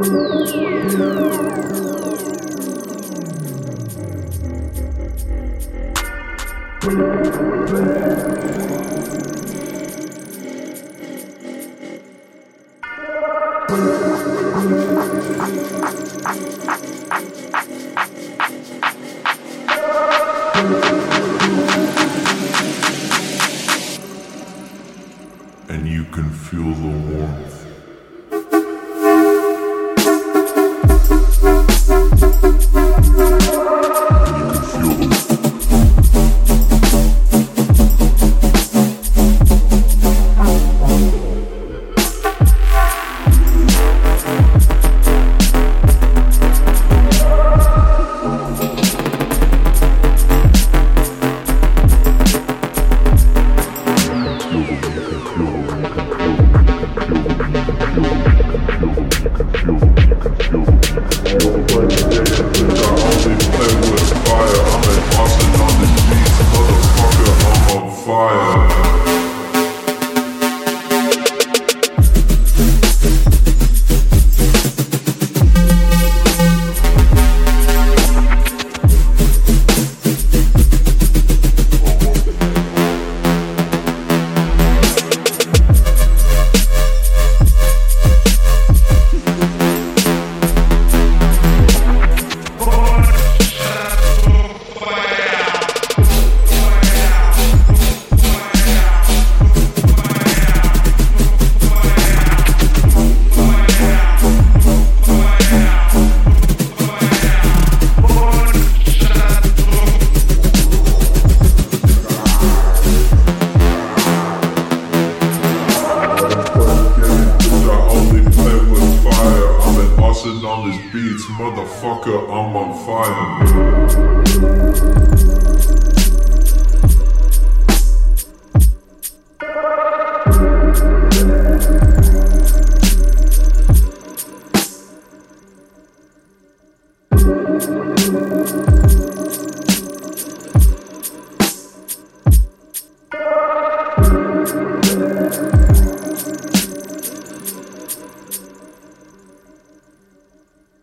and you can feel the warmth. Fire. beats, motherfucker, I'm on fire. Thank